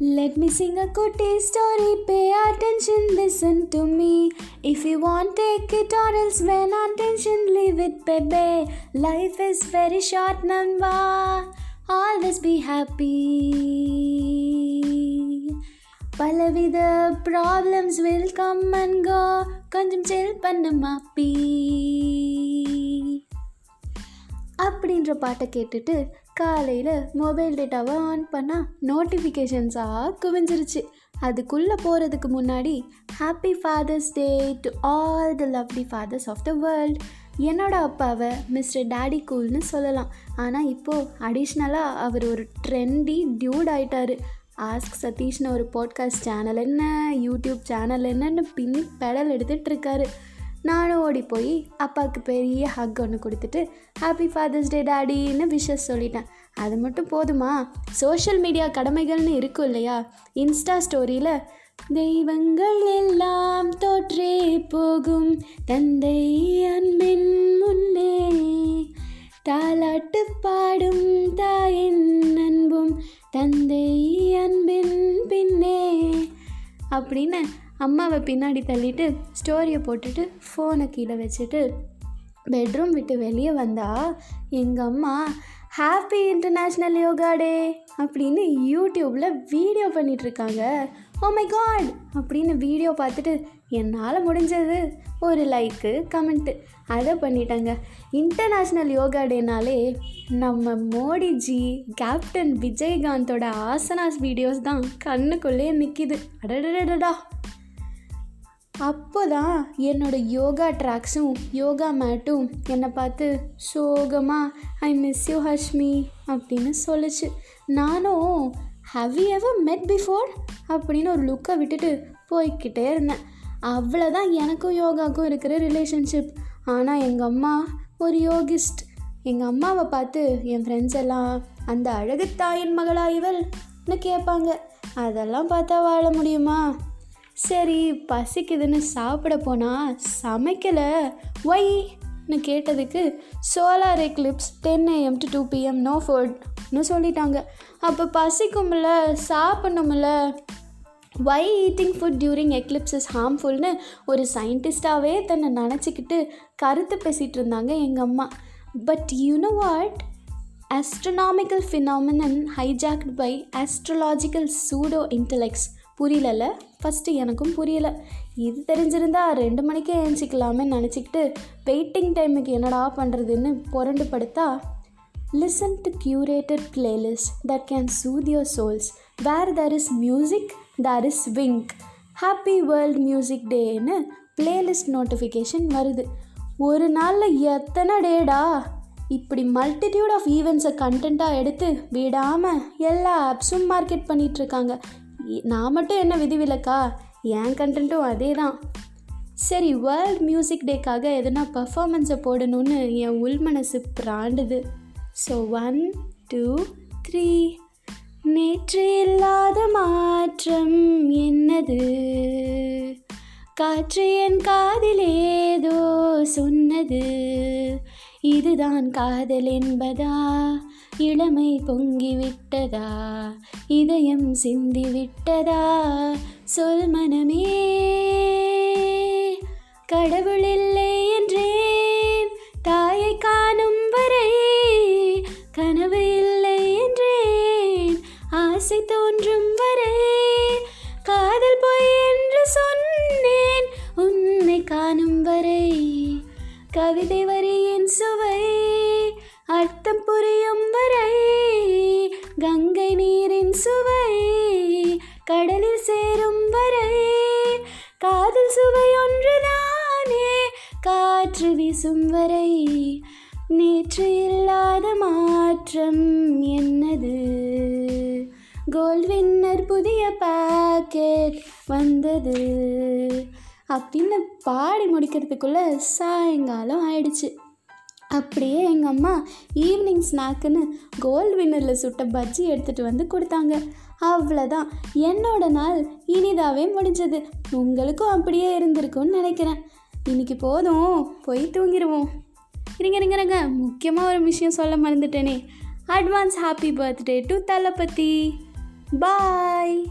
Let me sing a cutie story, pay attention, listen to me. If you want, take it or else when attention, leave it, baby. Life is very short, Namba. Always be happy. பலவித problems will come and go கொஞ்சம் செல் பண்ண மாப்பி அப்படின்ற பாட்டை கேட்டுட்டு காலையில் mobile டேட்டாவை on பண்ணால் நோட்டிஃபிகேஷன்ஸாக குவிஞ்சிருச்சு. அதுக்குள்ளே போகிறதுக்கு முன்னாடி happy Father's Day to all the lovely fathers of the world என்னோடய அப்பாவை மிஸ்டர் டேடி கூல்னு சொல்லலாம். ஆனால் இப்போது அடிஷ்னலாக அவர் ஒரு ட்ரெண்டி டியூட் ஆயிட்டார். ஆஸ்க் சதீஷ்னு ஒரு பாட்காஸ்ட் சேனல் என்ன யூடியூப் சேனல் என்னன்னு பின்னி பெடல் எடுத்துகிட்ருக்காரு இருக்காரு. நானும் ஓடி போய் அப்பாவுக்கு பெரிய ஹக் ஒன்று கொடுத்துட்டு ஹாப்பி ஃபாதர்ஸ் டே டாடின்னு விஷஸ் சொல்லிட்டேன். அது மட்டும் போதுமா? சோஷியல் மீடியா கடமைகள்னு இருக்கும் இல்லையா? இன்ஸ்டா ஸ்டோரியில் தெய்வங்கள் எல்லாம் தோற்றே போகும் தந்தை அன்பின் முன்னே. தாலாட்டு பாடும் தாயின் அன்பும் தந்தை அன்பின் பின்னே. அப்படின்னு அம்மாவை பின்னாடி தள்ளிட்டு ஸ்டோரியை போட்டுட்டு ஃபோனை கீழே வச்சுட்டு பெட்ரூம் விட்டு வெளியே வந்தா எங்கள் அம்மா ஹாப்பி இன்டர்நேஷ்னல் யோகா டே அப்படின்னு யூடியூப்பில் வீடியோ பண்ணிகிட்ருக்காங்க ஓ oh மை காட் அப்படின்னு வீடியோ பார்த்துட்டு என்னால் முடிஞ்சது. ஒரு லைக்கு கமெண்ட்டு அதை பண்ணிட்டாங்க. இன்டர்நேஷ்னல் யோகா டேனாலே நம்ம மோடிஜி கேப்டன் விஜயகாந்தோட ஆசனாஸ் வீடியோஸ் தான் கண்ணுக்குள்ளேயே நிற்கிது அடடடடா அப்போ தான் என்னோடய யோகா ட்ராக்ஸும் யோகா மேட்டும் என்னை பார்த்து சோகமாக ஐ மிஸ் யூ ஹஷ்மி அப்படின்னு சொல்லுச்சு. நானும் ஹவ் யூ எவர் மெட் பிஃபோர் அப்படின்னு ஒரு லுக்கை விட்டுட்டு போய்கிட்டே இருந்தேன். அவ்வளோதான் எனக்கும் யோகாவுக்கும் இருக்கிற ரிலேஷன்ஷிப் ஆனால் எங்கள் அம்மா ஒரு யோகிஸ்ட். எங்கள் அம்மாவை பார்த்து என் ஃப்ரெண்ட்ஸ் எல்லாம் அந்த அழகு தாயின் மகளா இவள்னு கேட்பாங்க. அதெல்லாம் பார்த்தா வாழ முடியுமா? சரி பசிக்குதுன்னு சாப்பிட போனால் சமைக்கலை. ஒய்னு கேட்டதுக்கு solar eclipse ten AM to two PM no ஃபுட்னு சொல்லிட்டாங்க. அப்போ பசிக்கும்ல சாப்பிடணும்ல. Why eating food during eclipse is ஹார்ம்ஃபுல்னு ஒரு சயின்டிஸ்டாகவே தன்னை நினச்சிக்கிட்டு கருத்து பேசிகிட்டு இருந்தாங்க எங்கள் அம்மா. But you know what astronomical phenomenon hijacked by astrological pseudo intellects புரியலல்ல? ஃபஸ்ட்டு எனக்கும் புரியலை. இது தெரிஞ்சிருந்தா ரெண்டு மணிக்கே ஏஞ்சிக்கலாமே நினச்சிக்கிட்டு வெயிட்டிங் டைமுக்கு என்னடா பண்ணுறதுன்னு புரண்டு படுத்தா listen to curated playlist that can soothe your souls where there is music there is Wynk happy world music டேன்னு பிளேலிஸ்ட் நோட்டிஃபிகேஷன் வருது. ஒரு நாளில் எத்தனை டேடா? இப்படி மல்டிடியூட் ஆஃப் ஈவெண்ட்ஸை கண்டென்ட்டாக எடுத்து விடாமல் எல்லா ஆப்ஸும் மார்க்கெட் பண்ணிகிட்ருக்காங்க நான் மட்டும் என்ன விதிவிலக்கா? என் கண்டென்ட்டும் அதே தான் சரி வேர்ல்ட் மியூசிக் டேக்காக எதனா பர்ஃபாமன்ஸை போடணும்னு என் உள் மனசு பிராண்டுது. ஸோ ஒன் டூ த்ரீ நேற்று இல்லாத மாற்றம் என்னது? காற்று என் காதிலேதோ சொன்னது. இதுதான் காதல் என்பதா? இளமை பொங்கிவிட்டதா இதயம் சிந்திவிட்டதா சொல் மனமே. கடவுள் இல்லை என்றேன். தாயை காணும் வரை கனவு இல்லை என்றேன். ஆசை தோன்றும் கவிதை வரியின் சுவை அர்த்தம் புரியும் வரை கங்கை நீரின் சுவை கடலில் சேரும் வரை காதல் சுவை ஒன்றுதானே காற்று வீசும் வரை. நேற்று இல்லாத மாற்றம் என்னது? கோல்வின்னர் புதிய பாக்கெட் வந்தது. அப்படின்னு பாடி முடிக்கிறதுக்குள்ளே சாயங்காலம் ஆயிடுச்சு. அப்படியே எங்கள் அம்மா ஈவினிங் ஸ்நாக்குன்னு கோல்டு வின்னரில் சுட்ட பஜ்ஜி எடுத்துகிட்டு வந்து கொடுத்தாங்க. அவ்வளோதான் என்னோட நாள் இனிதாவே முடிஞ்சது. உங்களுக்கும் அப்படியே இருந்திருக்கும்னு நினைக்கிறேன். இன்னைக்கு போதும். போய் தூங்கிடுவோம் இருங்க இருங்க இருங்க. முக்கியமாக ஒரு விஷயம் சொல்ல மறந்துட்டேனே. Advance happy birthday to Thalapathy. Bye